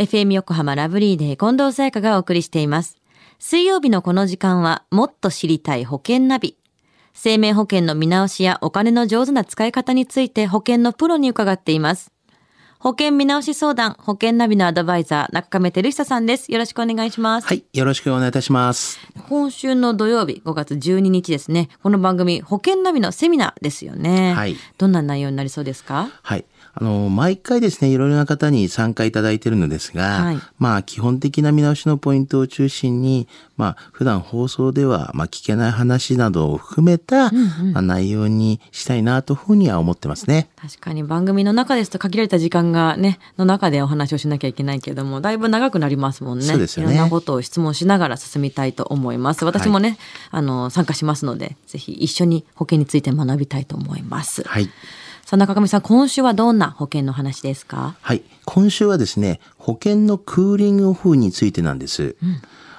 FM 横浜ラブリーで近藤沙耶香がお送りしています。水曜日のこの時間は、もっと知りたい保険ナビ。生命保険の見直しやお金の上手な使い方について保険のプロに伺っています。保険見直し相談、保険ナビのアドバイザー、中亀照久さんです。よろしくお願いします。はい。よろしくお願いいたします。今週の土曜日、5月12日ですね。この番組、保険ナビのセミナーですよね。はい。どんな内容になりそうですか？はい。あの、毎回ですね、いろいろな方に参加いただいているのですが、はいまあ、基本的な見直しのポイントを中心に、まあ、普段放送では、まあ、聞けない話などを含めた、まあ、内容にしたいなというふうには思ってますね。確かに番組の中ですと限られた時間がね、の中でお話をしなきゃいけないけれども、だいぶ長くなりますもんね。そうですよねいろんなことを質問しながら進みたいと思います。私もね、あの、参加しますので、ぜひ一緒に保険について学びたいと思います。はい。さあ、中上さん、今週はどんな保険の話ですか？はい。今週はですね、保険のクーリングオフについてなんです。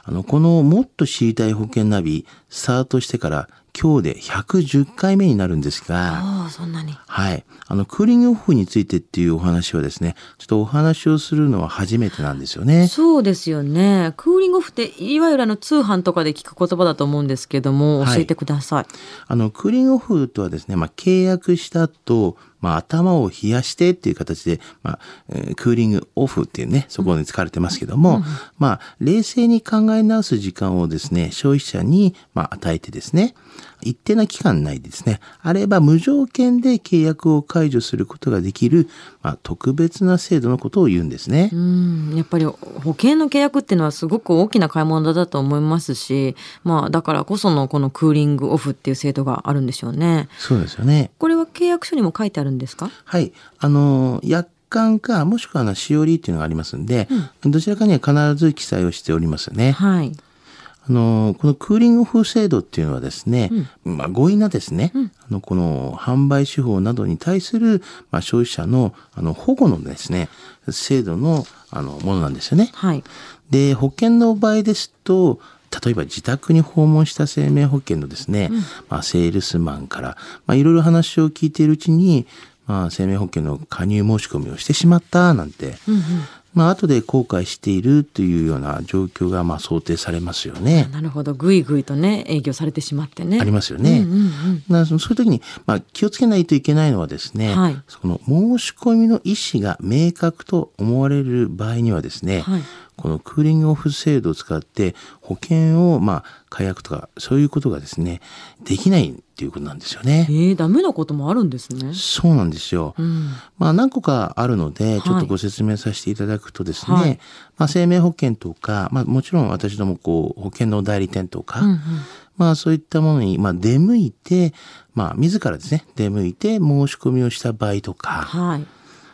あの、このもっと知りたい保険ナビ、スタートしてから今日で110回目になるんですが、そんなに。はい。あの、クーリングオフについてっていうお話はですね、ちょっとお話をするのは初めてなんですよね。そうですよね。クーリングオフって、いわゆるあの通販とかで聞く言葉だと思うんですけども、はい教えてください。あの、クーリングオフとはですね、まあ、契約した後、まあ、頭を冷やしてっていう形で、まあ、えークーリングオフっていうね、そこに使われてますけども、まあ、冷静に考え直す時間をですね、消費者に、まあ、与えてですね、一定な期間内でですね、あれば無条件で契約を解除することができる、まあ、特別な制度のことを言うんですね。うん、やっぱり保険の契約っていうのはすごく大きな買い物だと思いますし、まあだからこそのこのクーリングオフっていう制度があるんでしょうね。そうですよね。これは契約書にも書いてあるんですか？はい。あの、約款か、もしくはあの、しおりっていうのがありますんで、どちらかには必ず記載をしておりますね。はい。あの、このクーリングオフ制度っていうのはですね、まあ、強引なですね、あの、この販売手法などに対する、まあ、消費者の、あの、保護のですね、制度の、あの、ものなんですよね。はい。で、保険の場合ですと、例えば自宅に訪問した生命保険のですね、まあ、セールスマンから、まあ、いろいろ話を聞いているうちに、まあ、生命保険の加入申し込みをしてしまったなんて、まあ、後で後悔しているというような状況が、まあ、想定されますよね。なるほど。ぐいぐいとね、営業されてしまってね。ありますよね。だからそのそういう時に、まあ、気をつけないといけないのはですね、はいその申し込みの意思が明確と思われる場合にはですね、はいこのクーリングオフ制度を使って保険をまあ解約とかそういうことがですねできないっていうことなんですよねえ。ー、ダメなこともあるんですね。そうなんですよ。うん。まあ何個かあるので、いちょっとご説明させていただくとですね、はいまあ生命保険とか、まあもちろん私どもこう保険の代理店とか、うんうんまあそういったものに、まあ出向いて、まあ自らですね、出向いて申し込みをした場合とか、はい。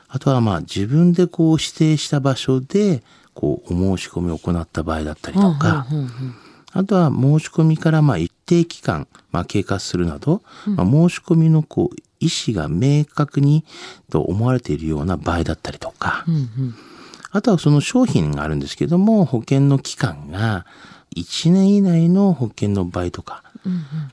あとはまあ自分でこう指定した場所で、こうお申し込みを行った場合だったりとか、うんうんうんあとは申し込みからまあ一定期間、まあ、経過するなど、まあ、申し込みのこう意思が明確にと思われているような場合だったりとか、うんうん。あとはその商品があるんですけども、保険の期間が1年以内の保険の場合とか、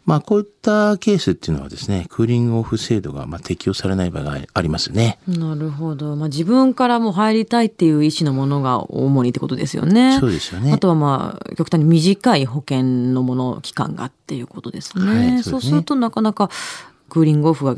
まあこういったケースっていうのはですね、クーリングオフ制度がまあ適用されない場合がありますね。なるほど。まあ、自分からも入りたいっていう意思のものが主にってことですよね。そうですよねあとはまあ、極端に短い保険のもの、期間がっていうことですね。はいそそうすねするとなかなかクーリングオフが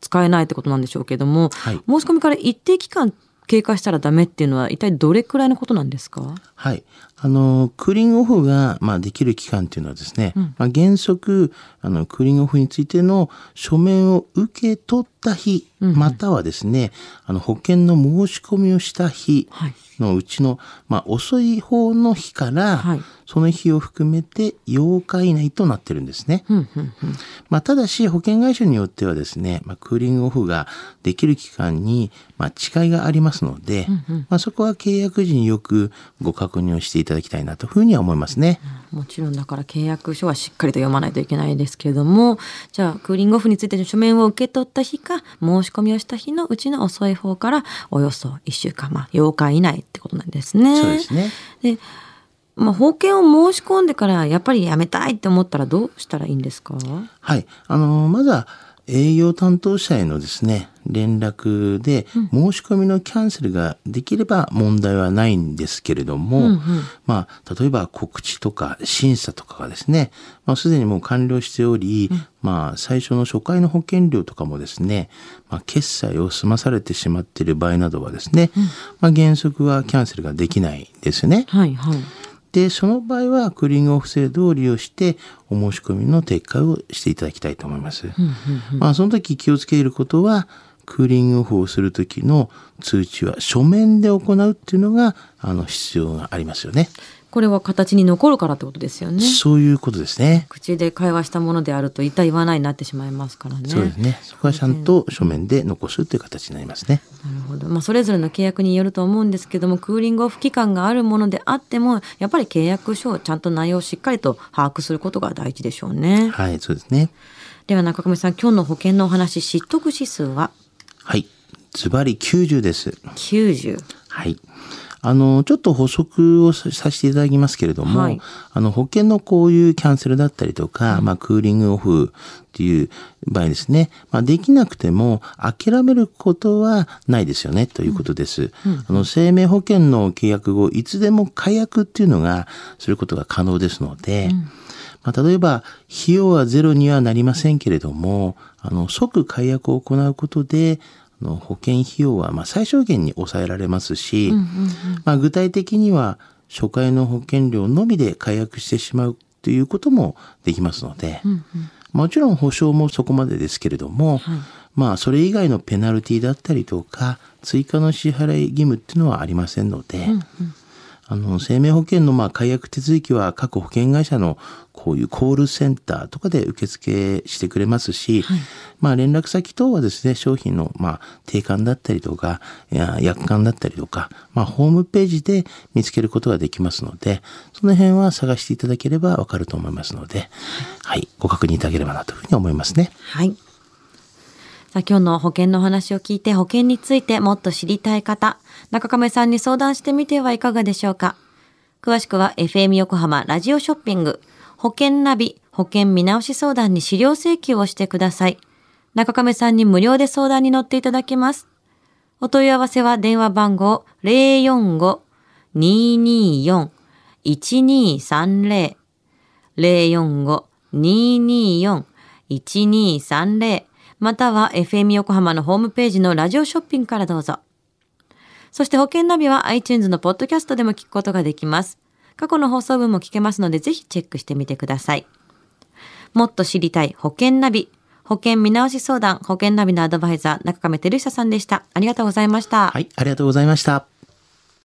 使えないってことなんでしょうけども、はい申し込みから一定期間経過したらダメっていうのは一体どれくらいのことなんですか？はい。あの、クーリングオフが、まあ、できる期間っていうのはですね、まあ、原則、あの、クーリングオフについての書面を受け取った日、またはですね、あの、保険の申し込みをした日はい。のうちの、まあ、遅い方の日から、はい。その日を含めて8日以内となってるんですね。うんうんうん。まあ、ただし、保険会社によってはですね、まあ、クーリングオフができる期間に、まあ、違いがありますので、まあ、そこは契約時によくご確認をしていただきたいなというふうには思いますね。もちろんだから契約書はしっかりと読まないといけないですけれども、じゃあクーリングオフについての書面を受け取った日か、申し込みをした日のうちの遅い方からおよそ1週間、まあ8日以内ってことなんですね。そうですね。で、まあ保険を申し込んでからやっぱりやめたいって思ったらどうしたらいいんですか？はい。あの、まずは営業担当者へのですね、連絡で申し込みのキャンセルができれば問題はないんですけれども、まあ、例えば告知とか審査とかがですね、まあ、すでにもう完了しており、まあ、最初の初回の保険料とかもですね、まあ、決済を済まされてしまっている場合などはですね、まあ、原則はキャンセルができないですね。はいはい。で、その場合はクーリングオフ制度を利用してお申し込みの撤回をしていただきたいと思います。まあ、その時気をつけることは、クーリングオフをする時の通知は書面で行うっていうのが、あの、必要がありますよね。これは形に残るからってことですよね。そういうことですね。口で会話したものであると言った言わないになってしまいますからね。そうですね。そこはちゃんと書面で残すという形になりますね。なるほど。まあ、それぞれの契約によると思うんですけども、クーリングオフ期間があるものであっても、やっぱり契約書をちゃんと内容をしっかりと把握することが大事でしょうね。はい、そうですね。では中上さん、今日の保険のお話、知得指数は？はい。ズバリ90です。90。はい。あの、ちょっと補足をささせていただきますけれども、はいあの、保険のこういうキャンセルだったりとか、まあ、クーリングオフっていう場合ですね、まあ、できなくても諦めることはないですよね、ということです。あの、生命保険の契約後、いつでも解約っていうのが、することが可能ですので、まあ、例えば、費用はゼロにはなりませんけれども、あの、即解約を行うことで、あの保険費用はまあ最小限に抑えられますし、まあ、具体的には初回の保険料のみで解約してしまうということもできますので、もちろん保証もそこまでですけれども、まあそれ以外のペナルティだったりとか追加の支払い義務っていうのはありませんので、あの生命保険のまあ解約手続きは各保険会社のこういうコールセンターとかで受付してくれますし、まあ連絡先等はですね、商品のまあ定款だったりとか、いや約款だったりとか、まあホームページで見つけることができますので、その辺は探していただければわかると思いますので、はい、ご確認いただければなというふうに思いますね。はい。さあ今日の保険のお話を聞いて保険についてもっと知りたい方、中亀さんに相談してみてはいかがでしょうか。詳しくは FM 横浜ラジオショッピング保険ナビ保険見直し相談に資料請求をしてください。中亀さんに無料で相談に乗っていただけます。お問い合わせは電話番号045-224-1230 045-224-1230または FM 横浜のホームページのラジオショッピングからどうぞ。そして保険ナビは iTunes のポッドキャストでも聞くことができます。過去の放送分も聞けますのでぜひチェックしてみてください。もっと知りたい保険ナビ。保険見直し相談、保険ナビのアドバイザー、中亀照久さんでした。ありがとうございました。はい、ありがとうございました。